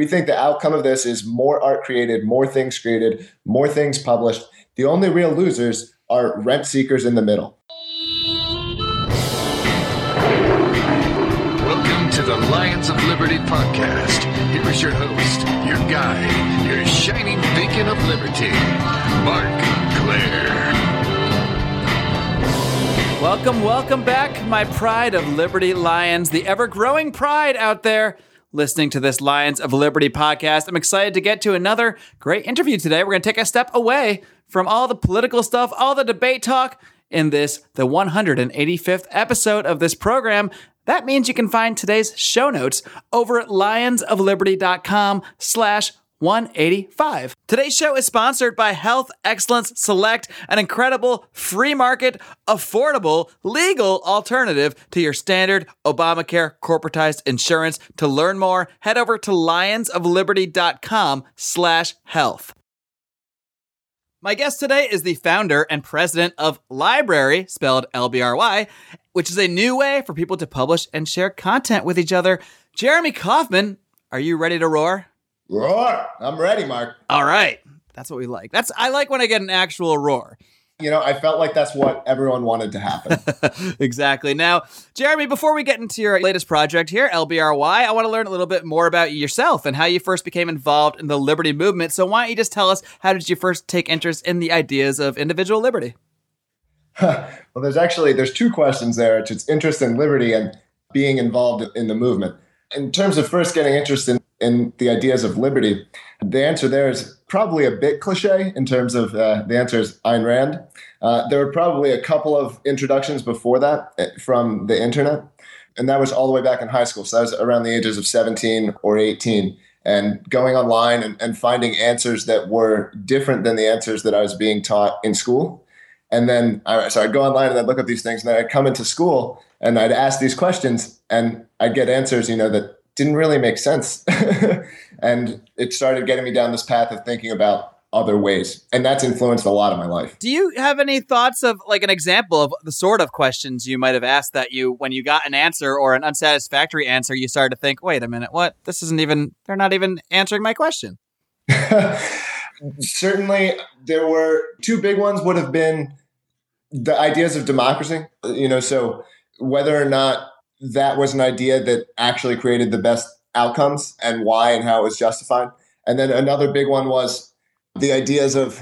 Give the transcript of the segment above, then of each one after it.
We think the outcome of this is more art created, more things created, more things published. The only real losers are rent seekers in the middle. Welcome to the Lions of Liberty podcast. Here is your host, your guide, your shining beacon of liberty, Marc Clair. Welcome, welcome back, my pride of Liberty Lions, the ever growing pride out there listening to this Lions of Liberty podcast. I'm excited to get to another great interview today. We're going to take a step away from all the political stuff, all the debate talk in this, the 185th episode of this program. That means you can find today's show notes over at lionsofliberty.com slash 185. Today's show is sponsored by Health Excellence Select, an incredible free market, affordable, legal alternative to your standard Obamacare corporatized insurance. To learn more, head over to lionsofliberty.com slash health. My guest today is the founder and president of Library, spelled L-B-R-Y, which is a new way for people to publish and share content with each other. Jeremy Kauffman, are you ready to roar? Roar! I'm ready, Mark. All right. That's what we like. That's I like when I get an actual roar. You know, I felt like that's what everyone wanted to happen. exactly. Now, Jeremy, before we get into your latest project here, LBRY, I want to learn a little bit more about yourself and how you first became involved in the liberty movement. So, why don't you just tell us how did you first take interest in the ideas of individual liberty? well, there's actually there's two questions there. It's interest in liberty and being involved in the movement. In terms of first getting interested in in the ideas of liberty? The answer there is probably a bit cliche in terms of uh, the answer is Ayn Rand. Uh, there were probably a couple of introductions before that eh, from the internet, and that was all the way back in high school. So that was around the ages of 17 or 18. And going online and, and finding answers that were different than the answers that I was being taught in school. And then, I, so I'd go online and I'd look up these things, and then I'd come into school and I'd ask these questions, and I'd get answers, you know, that didn't really make sense. and it started getting me down this path of thinking about other ways. And that's influenced a lot of my life. Do you have any thoughts of like an example of the sort of questions you might have asked that you, when you got an answer or an unsatisfactory answer, you started to think, wait a minute, what? This isn't even, they're not even answering my question. Certainly, there were two big ones would have been the ideas of democracy. You know, so whether or not that was an idea that actually created the best outcomes and why and how it was justified. And then another big one was the ideas of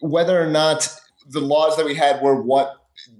whether or not the laws that we had were what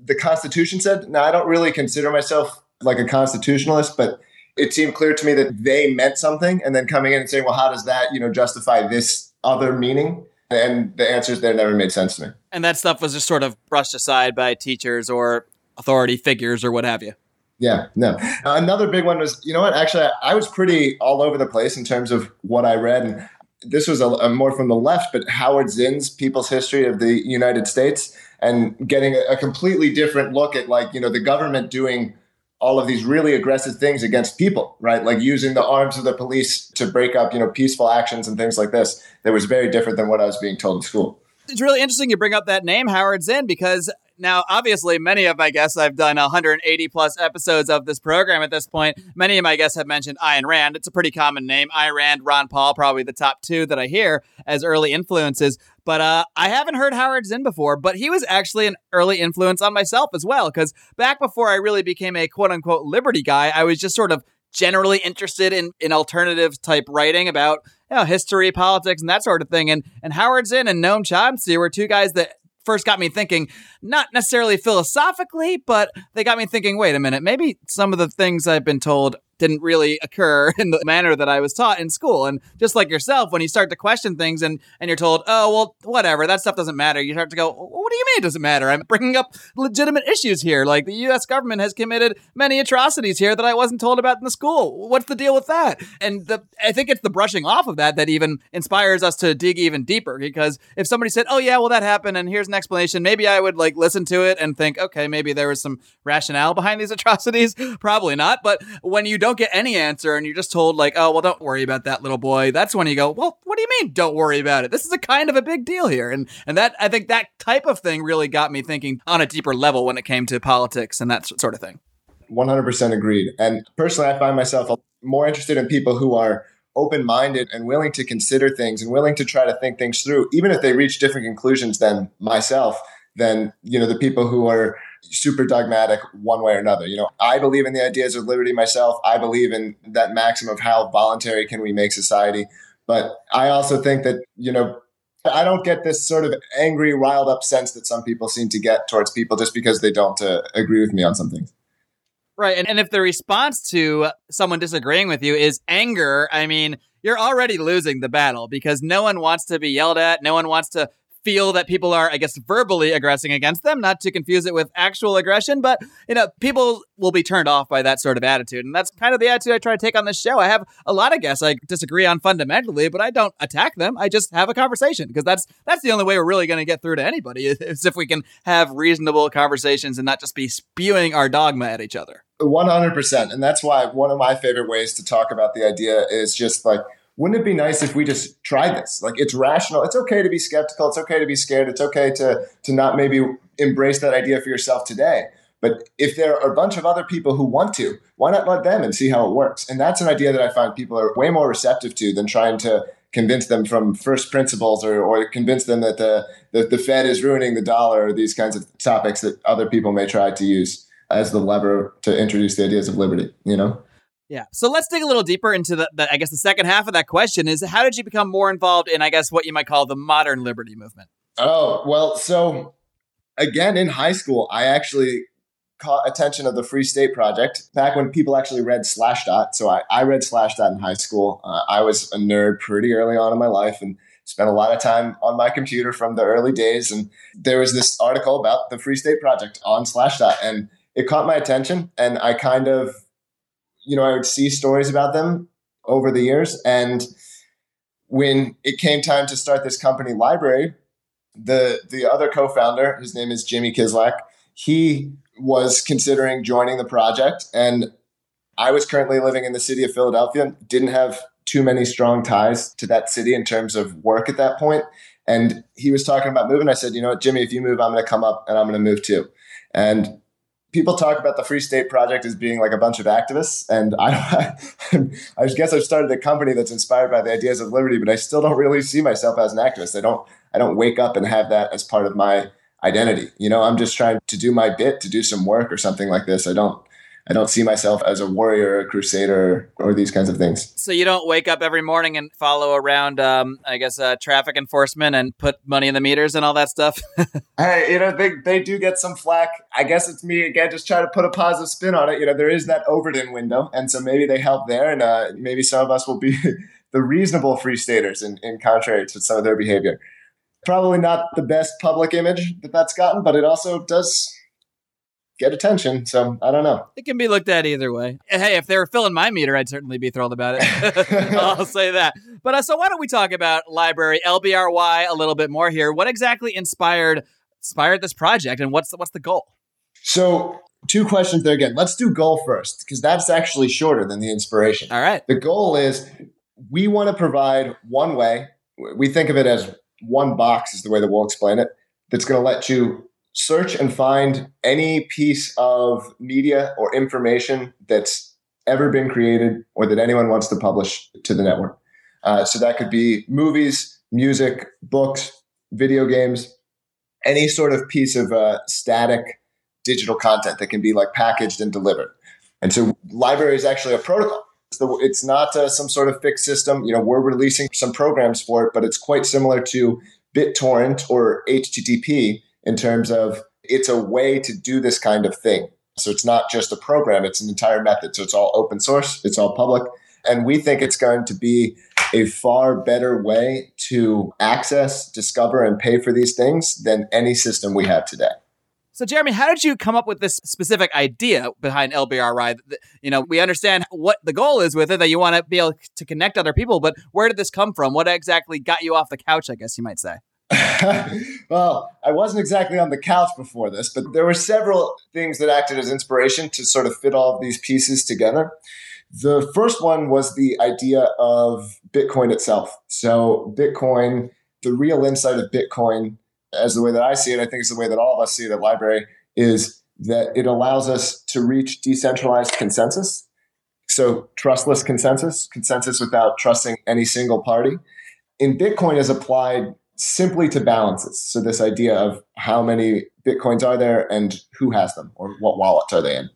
the Constitution said. Now, I don't really consider myself like a constitutionalist, but it seemed clear to me that they meant something. And then coming in and saying, well, how does that, you know, justify this other meaning? And the answers there never made sense to me. And that stuff was just sort of brushed aside by teachers or authority figures or what have you. Yeah, no. Another big one was, you know what? Actually, I was pretty all over the place in terms of what I read, and this was a, a more from the left, but Howard Zinn's People's History of the United States, and getting a, a completely different look at like you know the government doing all of these really aggressive things against people, right? Like using the arms of the police to break up, you know, peaceful actions and things like this. That was very different than what I was being told in school. It's really interesting you bring up that name, Howard Zinn, because now, obviously, many of my guests, I've done 180 plus episodes of this program at this point. Many of my guests have mentioned Ayn Rand. It's a pretty common name. Ayn Rand, Ron Paul, probably the top two that I hear as early influences. But uh, I haven't heard Howard Zinn before, but he was actually an early influence on myself as well. Because back before I really became a quote unquote liberty guy, I was just sort of generally interested in, in alternative type writing about you know, history, politics, and that sort of thing. And and Howard Zinn and Noam Chomsky were two guys that first got me thinking, not necessarily philosophically, but they got me thinking, wait a minute, maybe some of the things I've been told didn't really occur in the manner that I was taught in school. And just like yourself, when you start to question things and, and you're told, oh, well, whatever, that stuff doesn't matter, you start to go, what do you mean it doesn't matter? I'm bringing up legitimate issues here. Like the US government has committed many atrocities here that I wasn't told about in the school. What's the deal with that? And the, I think it's the brushing off of that that even inspires us to dig even deeper. Because if somebody said, oh, yeah, well, that happened and here's an explanation, maybe I would like listen to it and think, okay, maybe there was some rationale behind these atrocities. Probably not. But when you don't get any answer and you're just told like, oh, well, don't worry about that little boy. That's when you go, well, what do you mean? Don't worry about it. This is a kind of a big deal here. And, and that, I think that type of thing really got me thinking on a deeper level when it came to politics and that sort of thing. 100% agreed. And personally, I find myself more interested in people who are open minded and willing to consider things and willing to try to think things through, even if they reach different conclusions than myself, than you know the people who are super dogmatic one way or another. You know, I believe in the ideas of liberty myself. I believe in that maxim of how voluntary can we make society. But I also think that, you know, I don't get this sort of angry, riled up sense that some people seem to get towards people just because they don't uh, agree with me on some things. Right. And, and if the response to someone disagreeing with you is anger, I mean, you're already losing the battle because no one wants to be yelled at. No one wants to feel that people are, I guess, verbally aggressing against them, not to confuse it with actual aggression, but, you know, people will be turned off by that sort of attitude. And that's kind of the attitude I try to take on this show. I have a lot of guests I disagree on fundamentally, but I don't attack them. I just have a conversation because that's that's the only way we're really going to get through to anybody is if we can have reasonable conversations and not just be spewing our dogma at each other. 100%. And that's why one of my favorite ways to talk about the idea is just like wouldn't it be nice if we just tried this? Like it's rational. It's okay to be skeptical. It's okay to be scared. It's okay to to not maybe embrace that idea for yourself today. But if there are a bunch of other people who want to, why not let them and see how it works? And that's an idea that I find people are way more receptive to than trying to convince them from first principles or, or convince them that the, the, the Fed is ruining the dollar or these kinds of topics that other people may try to use as the lever to introduce the ideas of liberty, you know? Yeah. So let's dig a little deeper into the, the, I guess the second half of that question is how did you become more involved in I guess what you might call the modern liberty movement? Oh, well, so again in high school, I actually caught attention of the Free State Project back when people actually read Slashdot. So I, I read Slashdot in high school. Uh, I was a nerd pretty early on in my life and spent a lot of time on my computer from the early days. And there was this article about the Free State Project on Slashdot, and it caught my attention. And I kind of you know, I would see stories about them over the years. And when it came time to start this company LBRY, the the other co-founder, his name is Jimmy Kiselak, he was considering joining the project. And I was currently living in the city of Philadelphia, didn't have too many strong ties to that city in terms of work at that point. And he was talking about moving. I said, you know what, Jimmy, if you move, I'm going to come up and I'm going to move too. And people talk about the Free State Project as being like a bunch of activists, and I, I guess I've started a company that's inspired by the ideas of liberty, but I still don't really see myself as an activist. I don't, I don't wake up and have that as part of my identity. You know, I'm just trying to do my bit to do some work or something like this. I don't, I don't see myself as a warrior, a crusader, or these kinds of things. So you don't wake up every morning and follow around, um, I guess, uh, traffic enforcement and put money in the meters and all that stuff. hey, you know, they they do get some flack. I guess it's me again, just trying to put a positive spin on it. You know, there is that Overton window, and so maybe they help there, and uh, maybe some of us will be the reasonable free staters in, in contrary to some of their behavior. Probably not the best public image that that's gotten, but it also does get attention. So I don't know. It can be looked at either way. Hey, if they were filling my meter, I'd certainly be thrilled about it. I'll say that. But uh, so why don't we talk about library LBRY a little bit more here? What exactly inspired inspired this project, and what's the, what's the goal? So two questions there again. Let's do goal first because that's actually shorter than the inspiration. All right. The goal is we want to provide one way. We think of it as one box is the way that we'll explain it. That's going to let you search and find any piece of media or information that's ever been created or that anyone wants to publish to the network. Uh, so that could be movies, music, books, video games, any sort of piece of uh, static digital content that can be like packaged and delivered. And so LBRY is actually a protocol. It's, it's not uh, some sort of fixed system. You know, we're releasing some programs for it, but it's quite similar to BitTorrent or HTTP, in terms of it's a way to do this kind of thing. So it's not just a program, it's an entire method. So it's all open source, it's all public. And we think it's going to be a far better way to access, discover, and pay for these things than any system we have today. So, Jeremy, how did you come up with this specific idea behind LBRY? You know, we understand what the goal is with it, that you want to be able to connect other people, but where did this come from? What exactly got you off the couch, I guess you might say? well, I wasn't exactly on the couch before this, but there were several things that acted as inspiration to sort of fit all of these pieces together. The first one was the idea of Bitcoin itself. So, Bitcoin, the real insight of Bitcoin, as the way that I see it, I think is the way that all of us see it at LBRY, is that it allows us to reach decentralized consensus So, trustless consensus, consensus without trusting any single party. In Bitcoin is applied simply to balances. So, this idea of how many Bitcoins are there and who has them or what wallets are they in.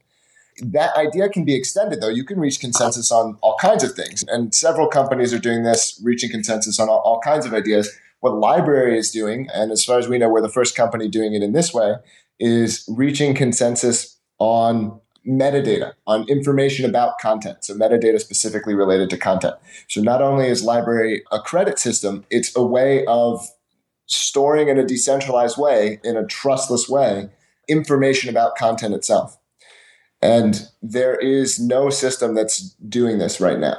That idea can be extended, though. You can reach consensus on all kinds of things. And several companies are doing this, reaching consensus on all, all kinds of ideas. What LBRY is doing, and as far as we know, we're the first company doing it in this way, is reaching consensus on metadata, on information about content. So, metadata specifically related to content. So, not only is LBRY a credit system, it's a way of storing in a decentralized way, in a trustless way, information about content itself. And there is no system that's doing this right now.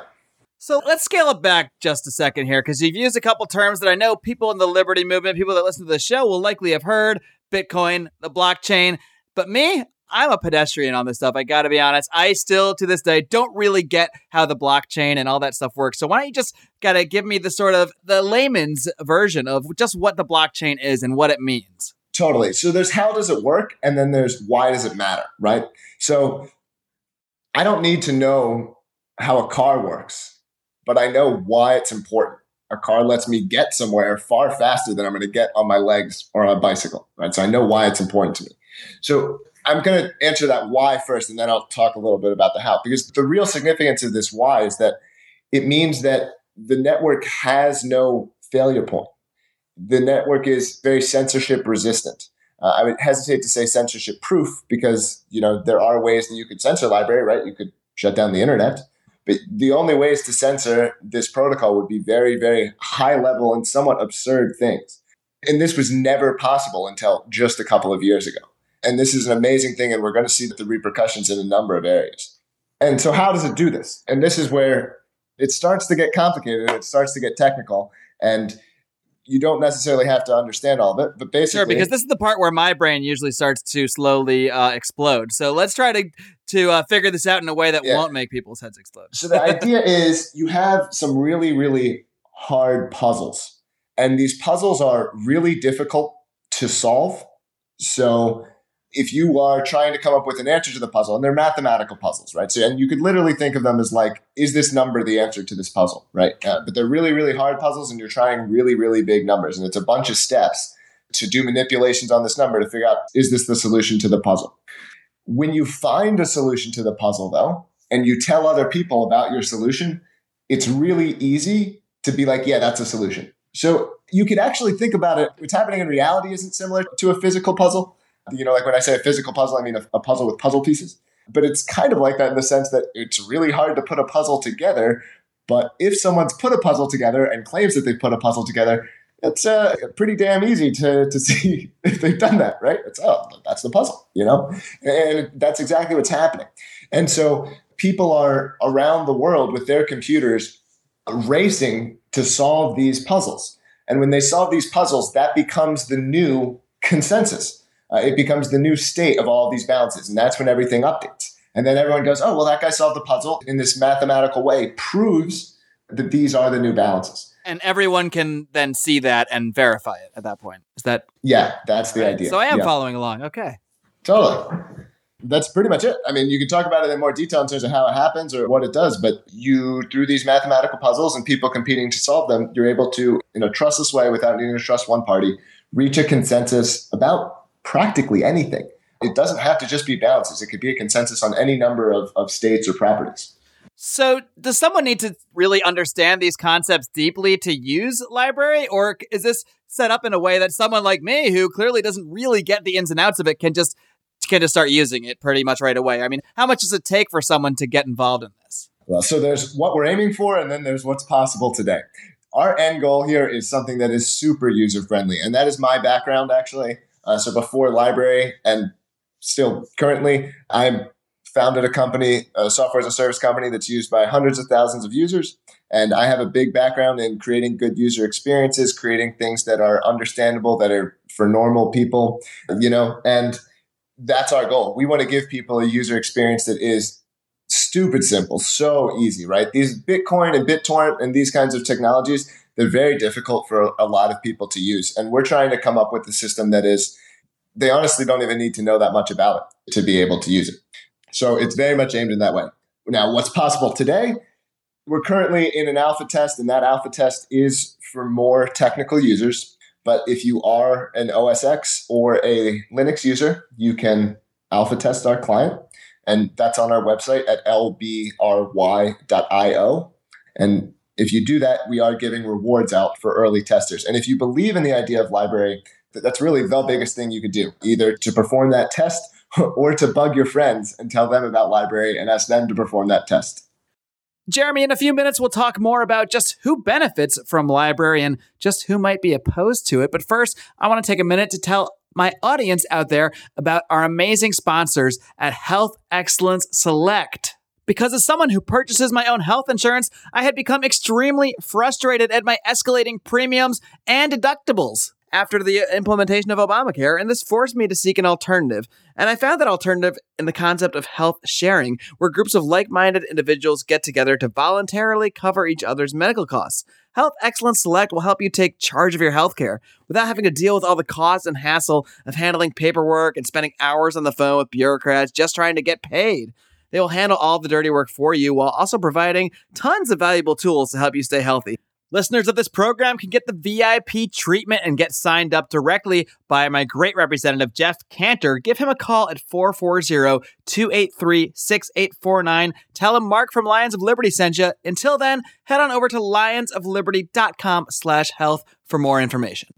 So let's scale it back just a second here because you've used a couple terms that I know people in the liberty movement, people that listen to the show will likely have heard Bitcoin, the blockchain. But me, I'm a pedestrian on this stuff. I got to be honest. I still, to this day, don't really get how the blockchain and all that stuff works. So why don't you just got to give me the sort of the layman's version of just what the blockchain is and what it means? Totally. So there's how does it work, and then there's why does it matter, right? So I don't need to know how a car works, but I know why it's important. A car lets me get somewhere far faster than I'm going to get on my legs or on a bicycle, right? So I know why it's important to me. So I'm going to answer that why first, and then I'll talk a little bit about the how. Because the real significance of this why is that it means that the network has no failure point. The network is very censorship resistant. Uh, I would hesitate to say censorship proof because you know there are ways that you could censor LBRY, right? You could shut down the internet, but the only ways to censor this protocol would be very, very high level and somewhat absurd things. And this was never possible until just a couple of years ago. And this is an amazing thing, and we're going to see the repercussions in a number of areas. And so, how does it do this? And this is where it starts to get complicated, it starts to get technical, and you don't necessarily have to understand all of it, but basically, sure, because this is the part where my brain usually starts to slowly uh, explode. So let's try to to uh, figure this out in a way that yeah. won't make people's heads explode. so the idea is you have some really, really hard puzzles, and these puzzles are really difficult to solve. So if you are trying to come up with an answer to the puzzle, and they're mathematical puzzles, right? So, and you could literally think of them as like, is this number the answer to this puzzle, right? Uh, but they're really, really hard puzzles, and you're trying really, really big numbers, and it's a bunch of steps to do manipulations on this number to figure out is this the solution to the puzzle. When you find a solution to the puzzle, though, and you tell other people about your solution, it's really easy to be like, yeah, that's a solution. So you could actually think about it. What's happening in reality isn't similar to a physical puzzle you know, like when I say a physical puzzle, I mean a, a puzzle with puzzle pieces. But it's kind of like that in the sense that it's really hard to put a puzzle together. But if someone's put a puzzle together and claims that they've put a puzzle together, it's uh, pretty damn easy to, to see if they've done that, right? It's, oh, that's the puzzle, you know? And that's exactly what's happening. And so people are around the world with their computers racing to solve these puzzles. And when they solve these puzzles, that becomes the new consensus uh, it becomes the new state of all of these balances. And that's when everything updates. And then everyone goes, oh, well, that guy solved the puzzle in this mathematical way, proves that these are the new balances. And everyone can then see that and verify it at that point. Is that? Yeah, that's the right. idea. So I am yeah. following along. Okay. Totally. That's pretty much it. I mean, you can talk about it in more detail in terms of how it happens or what it does, but you, through these mathematical puzzles and people competing to solve them, you're able to, in a trustless way, without needing to trust one party, reach a consensus about practically anything. It doesn't have to just be balances. It could be a consensus on any number of, of states or properties. So, does someone need to really understand these concepts deeply to use LBRY, or is this set up in a way that someone like me, who clearly doesn't really get the ins and outs of it, can just can just start using it pretty much right away? I mean, how much does it take for someone to get involved in this? Well, so there's what we're aiming for, and then there's what's possible today. Our end goal here is something that is super user friendly, and that is my background actually. Uh, so before LBRY and still currently, I founded a company, a software as a service company that's used by hundreds of thousands of users. And I have a big background in creating good user experiences, creating things that are understandable, that are for normal people, you know, and that's our goal. We want to give people a user experience that is stupid simple, so easy, right? These Bitcoin and BitTorrent and these kinds of technologies, they're very difficult for a lot of people to use. And we're trying to come up with a system that is, they honestly don't even need to know that much about it to be able to use it. So it's very much aimed in that way. Now, what's possible today? We're currently in an alpha test, and that alpha test is for more technical users. But if you are an OS X or a Linux user, you can alpha test our client. And that's on our website at lbry.io. And if you do that, we are giving rewards out for early testers. And if you believe in the idea of LBRY, that's really the biggest thing you could do, either to perform that test or to bug your friends and tell them about LBRY and ask them to perform that test. Jeremy, in a few minutes, we'll talk more about just who benefits from LBRY and just who might be opposed to it. But first, I want to take a minute to tell my audience out there about our amazing sponsors at Health Excellence Select. Because as someone who purchases my own health insurance, I had become extremely frustrated at my escalating premiums and deductibles after the implementation of Obamacare, and this forced me to seek an alternative. And I found that alternative in the concept of health sharing, where groups of like minded individuals get together to voluntarily cover each other's medical costs. Health Excellence Select will help you take charge of your healthcare without having to deal with all the cost and hassle of handling paperwork and spending hours on the phone with bureaucrats just trying to get paid. They will handle all the dirty work for you while also providing tons of valuable tools to help you stay healthy. Listeners of this program can get the VIP treatment and get signed up directly by my great representative, Jeff Cantor. Give him a call at 440 283 6849. Tell him Mark from Lions of Liberty sent you. Until then, head on over to lionsofliberty.com slash health for more information.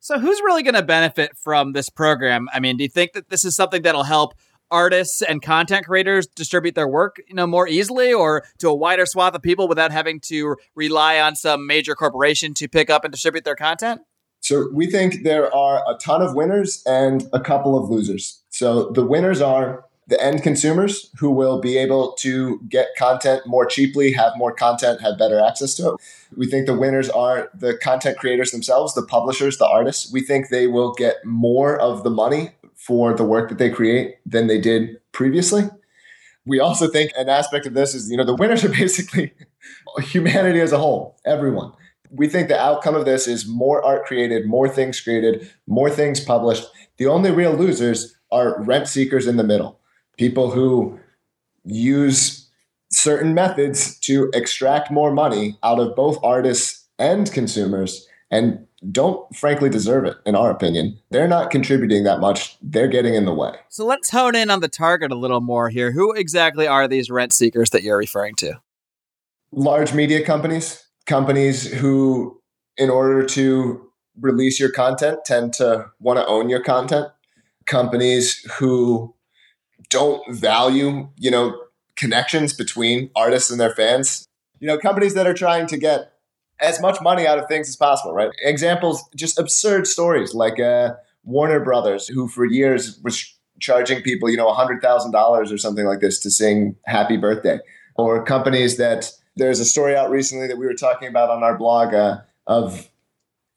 So, who's really going to benefit from this program? I mean, do you think that this is something that'll help artists and content creators distribute their work, you know, more easily or to a wider swath of people without having to rely on some major corporation to pick up and distribute their content? So we think there are a ton of winners and a couple of losers. So the winners are the end consumers who will be able to get content more cheaply, have more content, have better access to it. We think the winners are the content creators themselves, the publishers, the artists. We think they will get more of the money for the work that they create than they did previously. We also think an aspect of this is, you know, the winners are basically humanity as a whole, everyone. We think the outcome of this is more art created, more things created, more things published. The only real losers are rent seekers in the middle, people who use certain methods to extract more money out of both artists and consumers and don't frankly deserve it, in our opinion. They're not contributing that much. They're getting in the way. So let's hone in on the target a little more here. Who exactly are these rent seekers that you're referring to? Large media companies, companies who, in order to release your content, tend to want to own your content, companies who don't value, you know, connections between artists and their fans. You know, companies that are trying to get as much money out of things as possible, right? Examples, just absurd stories like uh, Warner Brothers, who for years was charging people, you know, $100,000 or something like this to sing Happy Birthday. Or companies that there's a story out recently that we were talking about on our blog uh, of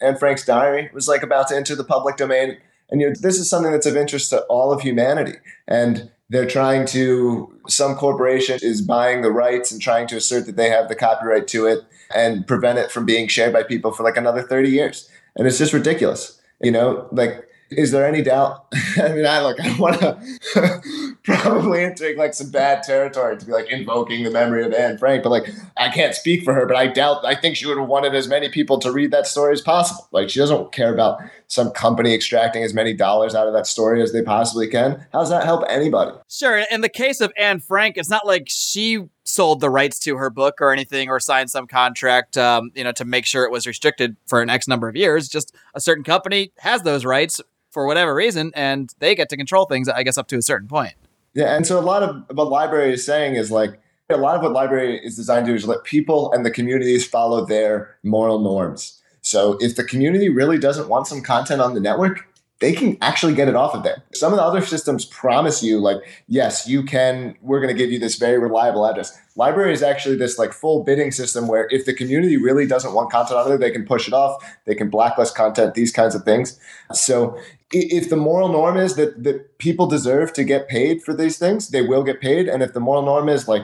Anne Frank's diary was like about to enter the public domain. And you know, this is something that's of interest to all of humanity. And they're trying to, some corporation is buying the rights and trying to assert that they have the copyright to it and prevent it from being shared by people for like another 30 years. And it's just ridiculous. You know, like, is there any doubt? I mean, I look, I want to probably enter like some bad territory to be like invoking the memory of Anne Frank, but like, I can't speak for her, but I doubt, I think she would have wanted as many people to read that story as possible. Like, she doesn't care about some company extracting as many dollars out of that story as they possibly can. How does that help anybody? Sure. In the case of Anne Frank, it's not like she sold the rights to her book or anything or signed some contract um, you know to make sure it was restricted for an x number of years just a certain company has those rights for whatever reason and they get to control things i guess up to a certain point yeah and so a lot of what LBRY is saying is like a lot of what LBRY is designed to do is let people and the communities follow their moral norms so if the community really doesn't want some content on the network they can actually get it off of there. Some of the other systems promise you, like, yes, you can, we're going to give you this very reliable address. LBRY is actually this like full bidding system where if the community really doesn't want content on there, they can push it off, they can blacklist content, these kinds of things. So if the moral norm is that, that people deserve to get paid for these things, they will get paid. And if the moral norm is like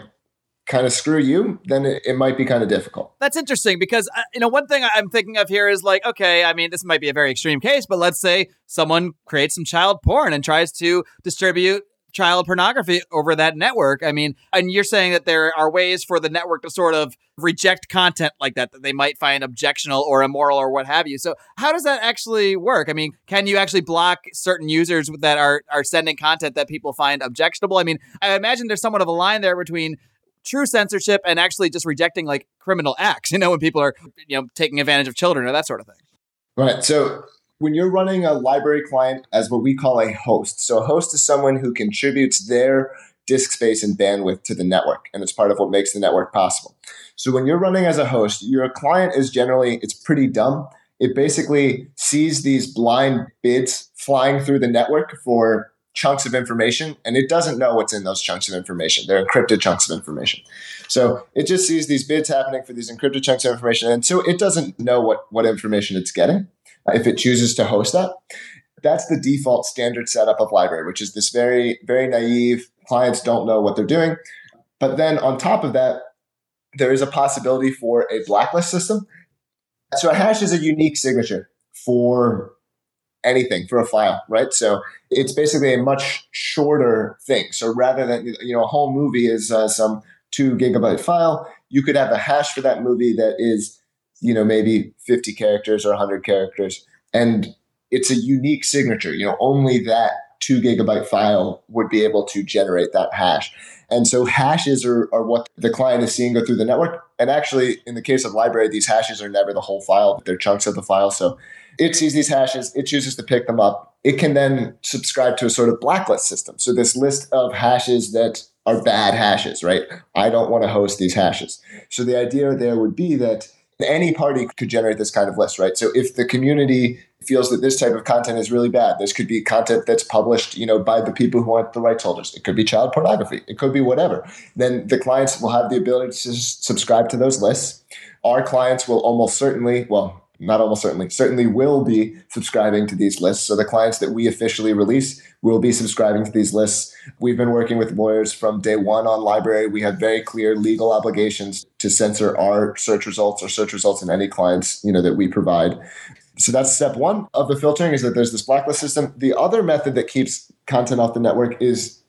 kind of screw you, then it, it might be kind of difficult. That's interesting because uh, you know one thing I'm thinking of here is like, okay, I mean this might be a very extreme case, but let's say someone creates some child porn and tries to distribute child pornography over that network. I mean, and you're saying that there are ways for the network to sort of reject content like that that they might find objectionable or immoral or what have you. So, how does that actually work? I mean, can you actually block certain users that are are sending content that people find objectionable? I mean, I imagine there's somewhat of a line there between true censorship and actually just rejecting like criminal acts, you know, when people are, you know, taking advantage of children or that sort of thing. Right. So when you're running a LBRY client as what we call a host, so a host is someone who contributes their disk space and bandwidth to the network, and it's part of what makes the network possible. So when you're running as a host, your client is generally it's pretty dumb. It basically sees these blind bids flying through the network for chunks of information and it doesn't know what's in those chunks of information. They're encrypted chunks of information. So it just sees these bids happening for these encrypted chunks of information. And so it doesn't know what, what information it's getting if it chooses to host that. That's the default standard setup of LBRY, which is this very, very naive clients don't know what they're doing. But then on top of that, there is a possibility for a blacklist system. So a hash is a unique signature for anything for a file, right? So it's basically a much shorter thing. So rather than you know a whole movie is uh, some two gigabyte file, you could have a hash for that movie that is you know maybe 50 characters or 100 characters. And it's a unique signature you know only that two gigabyte file would be able to generate that hash. And so hashes are, are what the client is seeing go through the network. And actually in the case of LBRY these hashes are never the whole file they're chunks of the file. So it sees these hashes it chooses to pick them up. It can then subscribe to a sort of blacklist system. So this list of hashes that are bad hashes right? I don't want to host these hashes. So the idea there would be that any party could generate this kind of list, right? So if the community feels that this type of content is really bad, this could be content that's published, you know, by the people who aren't the rights holders. It could be child pornography. It could be whatever. Then the clients will have the ability to subscribe to those lists. Our clients will almost certainly, well, not almost certainly, certainly will be subscribing to these lists. So the clients that we officially release will be subscribing to these lists. We've been working with lawyers from day one on LBRY. We have very clear legal obligations to censor our search results or search results in any clients, you know, that we provide. So that's step one of the filtering is that there's this blacklist system. The other method that keeps content off the network is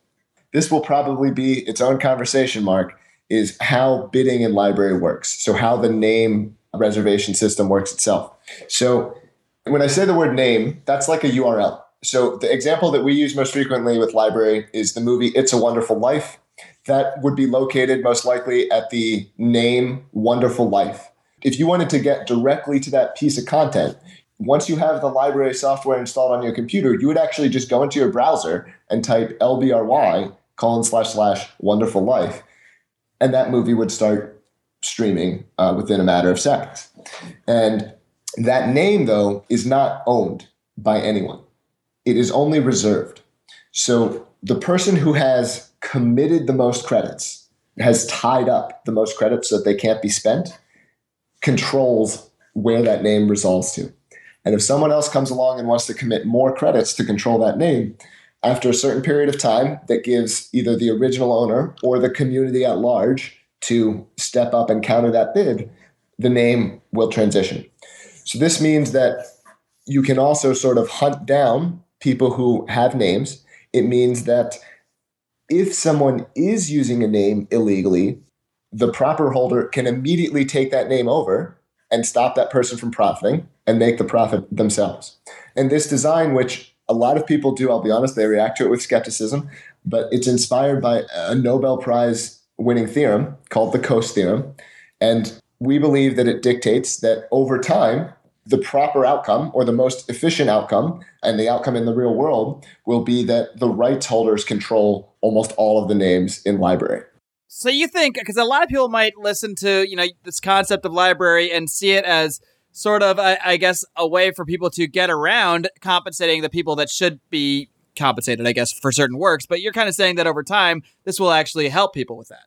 this will probably be its own conversation, Mark, is how bidding in LBRY works. So how the name reservation system works itself. So when I say the word name, that's like a URL. So the example that we use most frequently with LBRY is the movie It's a Wonderful Life. That would be located most likely at the name Wonderful Life. If you wanted to get directly to that piece of content, once you have the LBRY software installed on your computer, you would actually just go into your browser and type LBRY colon slash slash wonderful life. And that movie would start streaming uh, within a matter of seconds. And that name, though, is not owned by anyone, it is only reserved. So the person who has committed the most credits, has tied up the most credits so that they can't be spent, controls where that name resolves to. And if someone else comes along and wants to commit more credits to control that name, after a certain period of time that gives either the original owner or the community at large to step up and counter that bid, the name will transition. So this means that you can also sort of hunt down people who have names. It means that if someone is using a name illegally, the proper holder can immediately take that name over and stop that person from profiting and make the profit themselves. And this design, which a lot of people do, I'll be honest, they react to it with skepticism, but it's inspired by a Nobel Prize winning theorem called the Coase theorem. And we believe that it dictates that over time, the proper outcome or the most efficient outcome and the outcome in the real world will be that the rights holders control almost all of the names in LBRY. So you think because a lot of people might listen to you know this concept of LBRY and see it as sort of I, I guess a way for people to get around compensating the people that should be compensated, I guess, for certain works. But you're kind of saying that over time, this will actually help people with that.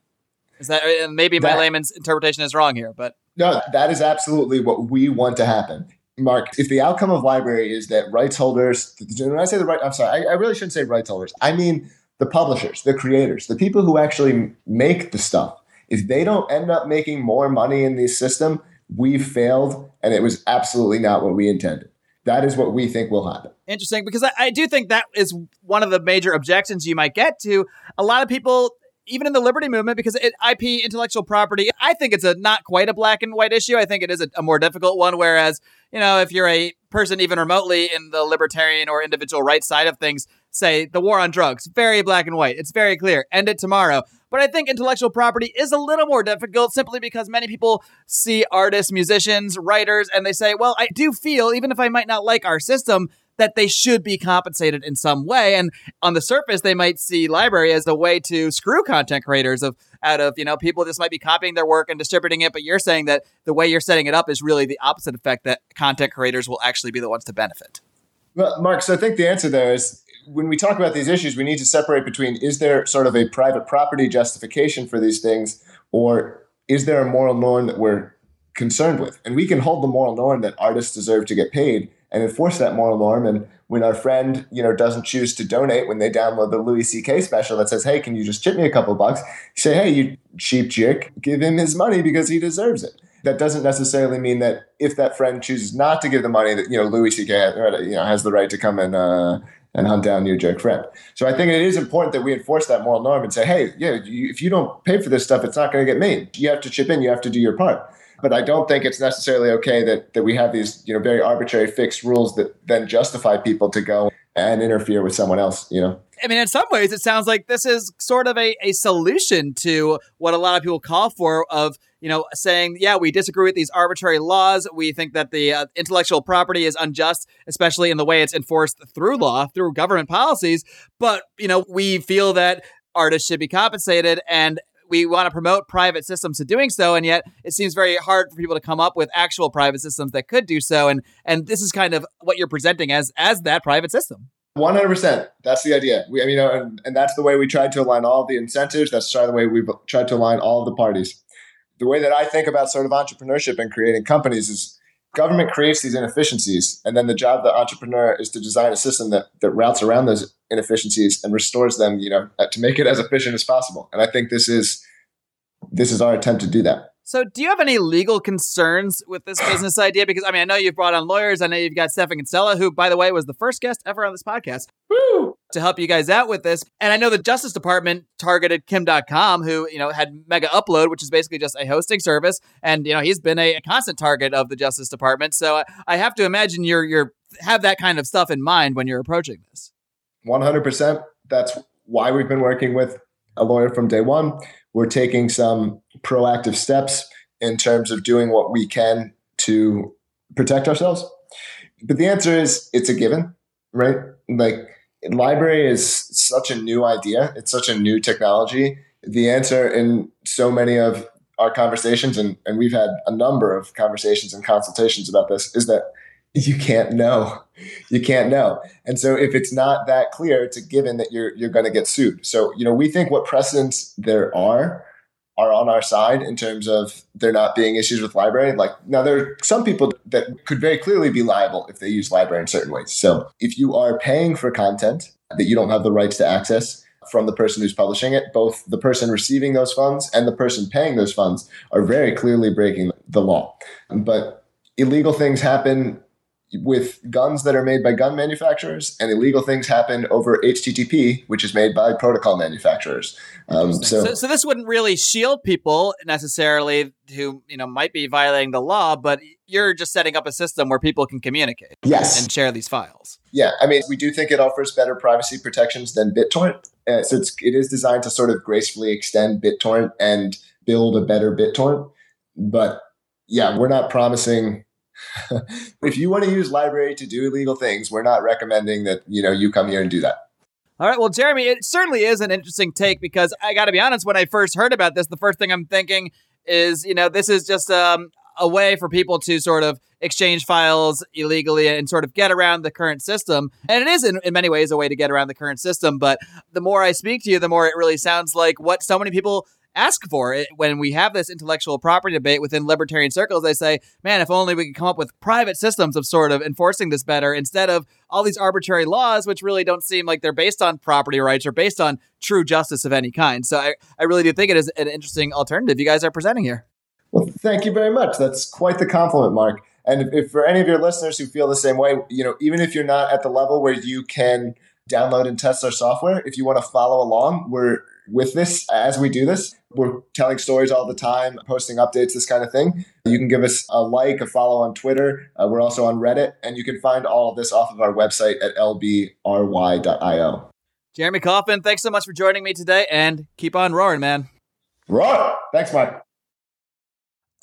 Is that maybe that, my layman's interpretation is wrong here? But no, that is absolutely what we want to happen. Mark, if the outcome of LBRY is that rights holders, when I say the right, I'm sorry, I, I really shouldn't say rights holders. I mean the publishers, the creators, the people who actually make the stuff. If they don't end up making more money in the system, we've failed, and it was absolutely not what we intended. That is what we think will happen. Interesting, because I, I do think that is one of the major objections you might get to. A lot of people even in the liberty movement, because it, IP, intellectual property, I think it's a not quite a black and white issue. I think it is a, a, more difficult one. Whereas, you know, if you're a person even remotely in the libertarian or individual rights side of things, say the war on drugs, very black and white. It's very clear. End it tomorrow. But I think intellectual property is a little more difficult simply because many people see artists, musicians, writers, and they say, well, I do feel, even if I might not like our system, that they should be compensated in some way. And on the surface, they might see LBRY as a way to screw content creators of out of, you know, people just might be copying their work and distributing it. But you're saying that the way you're setting it up is really the opposite effect that content creators will actually be the ones to benefit. Well, Mark, so I think the answer there is when we talk about these issues, we need to separate between is there sort of a private property justification for these things, or is there a moral norm that we're concerned with? And we can hold the moral norm that artists deserve to get paid and enforce that moral norm. And when our friend, you know, doesn't choose to donate when they download the Louis C.K. special that says, "Hey, can you just chip me a couple bucks?" say, "Hey, you cheap jerk, give him his money because he deserves it." That doesn't necessarily mean that if that friend chooses not to give the money, that you know Louis C.K. You know has the right to come and uh, and hunt down your jerk friend. So I think it is important that we enforce that moral norm and say, "Hey, yeah, you, if you don't pay for this stuff, it's not going to get made. You have to chip in. You have to do your part." But I don't think it's necessarily okay that that we have these you know very arbitrary fixed rules that then justify people to go and interfere with someone else. You know. I mean, in some ways, it sounds like this is sort of a, a solution to what a lot of people call for of, you know, saying, yeah, we disagree with these arbitrary laws. We think that the uh, intellectual property is unjust, especially in the way it's enforced through law, through government policies. But, you know, we feel that artists should be compensated. And we want to promote private systems to doing so, and yet it seems very hard for people to come up with actual private systems that could do so. And and this is kind of what you're presenting as as that private system. One hundred percent. That's the idea. We, I mean, you know, and, and that's the way we tried to align all the incentives. That's the way we've tried to align all the parties. The way that I think about sort of entrepreneurship and creating companies is government creates these inefficiencies, and then the job of the entrepreneur is to design a system that that routes around those inefficiencies and restores them, you know, to make it as efficient as possible. And I think this is this is our attempt to do that. So, do you have any legal concerns with this business idea? Because I mean, I know you've brought on lawyers. I know you've got Stephan Kinsella, who, by the way, was the first guest ever on this podcast. Woo! To help you guys out with this. And I know the Justice Department targeted Kim Dotcom, who, you know, had Mega Upload, which is basically just a hosting service. And, you know, he's been a, a constant target of the Justice Department. So I, I have to imagine you're you're have that kind of stuff in mind when you're approaching this. 100%. That's why we've been working with a lawyer from day one. We're taking some proactive steps in terms of doing what we can to protect ourselves. But the answer is it's a given, right? Like LBRY is such a new idea, it's such a new technology. The answer in so many of our conversations, and, and we've had a number of conversations and consultations about this, is that you can't know. You can't know. And so if it's not that clear, it's a given that you're you're going to get sued. So, you know, we think what precedents there are are on our side in terms of there not being issues with LBRY. Like now there are some people that could very clearly be liable if they use LBRY in certain ways. So, if you are paying for content that you don't have the rights to access, from the person who's publishing it, both the person receiving those funds and the person paying those funds are very clearly breaking the law. But illegal things happen with guns that are made by gun manufacturers, and illegal things happen over HTTP, which is made by protocol manufacturers. Um, so, so, so, this wouldn't really shield people necessarily who you know might be violating the law, but you're just setting up a system where people can communicate, yes, and share these files. Yeah, I mean, we do think it offers better privacy protections than BitTorrent. Uh, so it's, it is designed to sort of gracefully extend BitTorrent and build a better BitTorrent, but yeah, we're not promising if you want to use LBRY to do illegal things, we're not recommending that you know you come here and do that. All right, well, Jeremy, it certainly is an interesting take because I got to be honest. When I first heard about this, the first thing I'm thinking is, you know, this is just um, a way for people to sort of exchange files illegally and sort of get around the current system. And it is, in, in many ways, a way to get around the current system. But the more I speak to you, the more it really sounds like what so many people ask for it when we have this intellectual property debate within libertarian circles they say man if only we could come up with private systems of sort of enforcing this better instead of all these arbitrary laws which really don't seem like they're based on property rights or based on true justice of any kind. So i, I really do think it is an interesting alternative you guys are presenting here. Well thank you very much. That's quite the compliment mark. And if, if for any of your listeners who feel the same way, you know, even if you're not at the level where you can download and test our software, if you want to follow along, we're with this as we do this. We're telling stories all the time, posting updates, this kind of thing. You can give us a like, a follow on Twitter. Uh, we're also on Reddit, and you can find all of this off of our website at lbry.io. Jeremy Kauffman, thanks so much for joining me today, and keep on roaring, man. Roar! Thanks, Mike.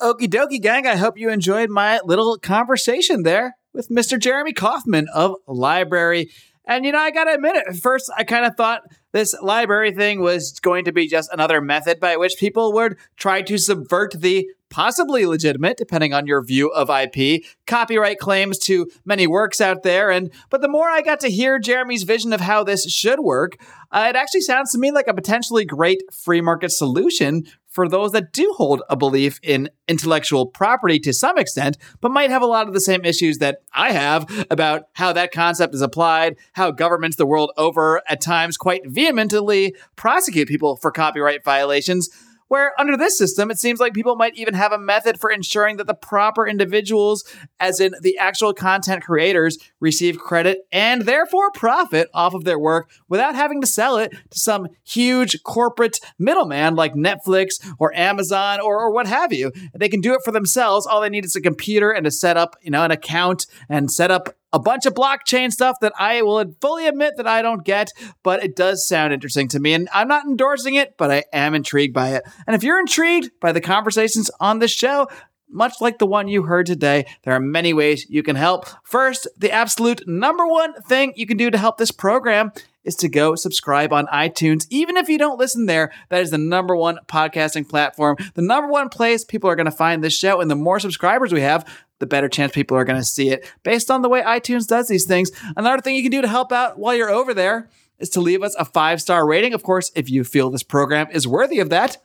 Okie dokie, gang. I hope you enjoyed my little conversation there with Mr. Jeremy Kauffman of LBRY. And, you know, I got to admit it, at first I kind of thought this LBRY thing was going to be just another method by which people would try to subvert the possibly legitimate, depending on your view of IP, copyright claims to many works out there. And but the more I got to hear Jeremy's vision of how this should work, uh, it actually sounds to me like a potentially great free market solution for those that do hold a belief in intellectual property to some extent, but might have a lot of the same issues that I have about how that concept is applied, how governments the world over at times quite vehemently prosecute people for copyright violations. Where under this system, it seems like people might even have a method for ensuring that the proper individuals, as in the actual content creators, receive credit and therefore profit off of their work without having to sell it to some huge corporate middleman like Netflix or Amazon or, or what have you. They can do it for themselves. All they need is a computer and to set up, you know, an account and set up a bunch of blockchain stuff that I will fully admit that I don't get, but it does sound interesting to me. And I'm not endorsing it, but I am intrigued by it. And if you're intrigued by the conversations on this show, much like the one you heard today, there are many ways you can help. First, the absolute number one thing you can do to help this program is to go subscribe on iTunes. Even if you don't listen there, that is the number one podcasting platform, the number one place people are going to find this show. And the more subscribers we have, the better chance people are going to see it based on the way iTunes does these things. Another thing you can do to help out while you're over there is to leave us a five star rating. Of course, if you feel this program is worthy of that,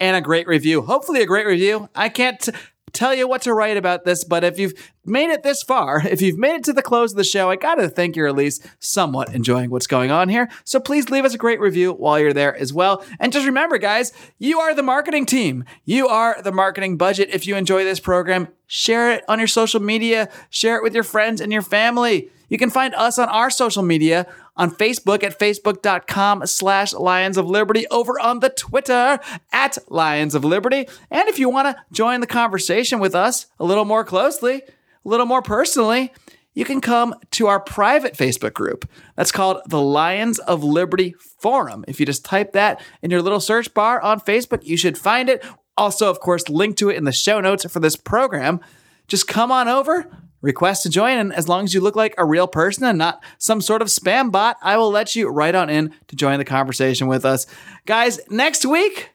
and a great review. Hopefully, a great review. I can't tell you what to write about this, but if you've made it this far, if you've made it to the close of the show, I gotta think you're at least somewhat enjoying what's going on here. So please leave us a great review while you're there as well. And just remember, guys, you are the marketing team. You are the marketing budget. If you enjoy this program, share it on your social media, share it with your friends and your family. You can find us on our social media on Facebook at facebook.com slash Lions of Liberty, over on the Twitter at Lions of Liberty. And if you want to join the conversation with us a little more closely, a little more personally, you can come to our private Facebook group. That's called the Lions of Liberty Forum. If you just type that in your little search bar on Facebook, you should find it. Also, of course, link to it in the show notes for this program. Just come on over, request to join, and as long as you look like a real person and not some sort of spam bot, I will let you right on in to join the conversation with us. Guys, next week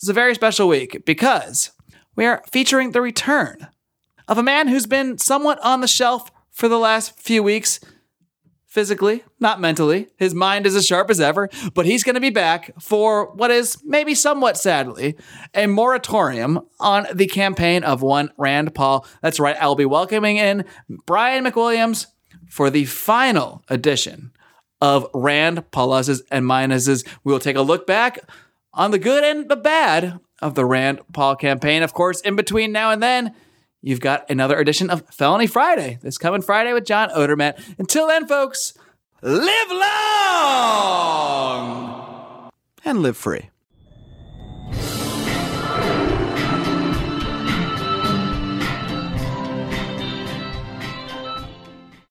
is a very special week because we are featuring the return of a man who's been somewhat on the shelf for the last few weeks physically, not mentally. His mind is as sharp as ever, but he's going to be back for what is maybe somewhat sadly a moratorium on the campaign of one Rand Paul. That's right, I'll be welcoming in Brian McWilliams for the final edition of Rand Paul's and Minus's. We will take a look back on the good and the bad of the Rand Paul campaign. Of course, in between now and then, you've got another edition of Felony Friday this coming Friday with John Odermatt. Until then, folks, live long and live free.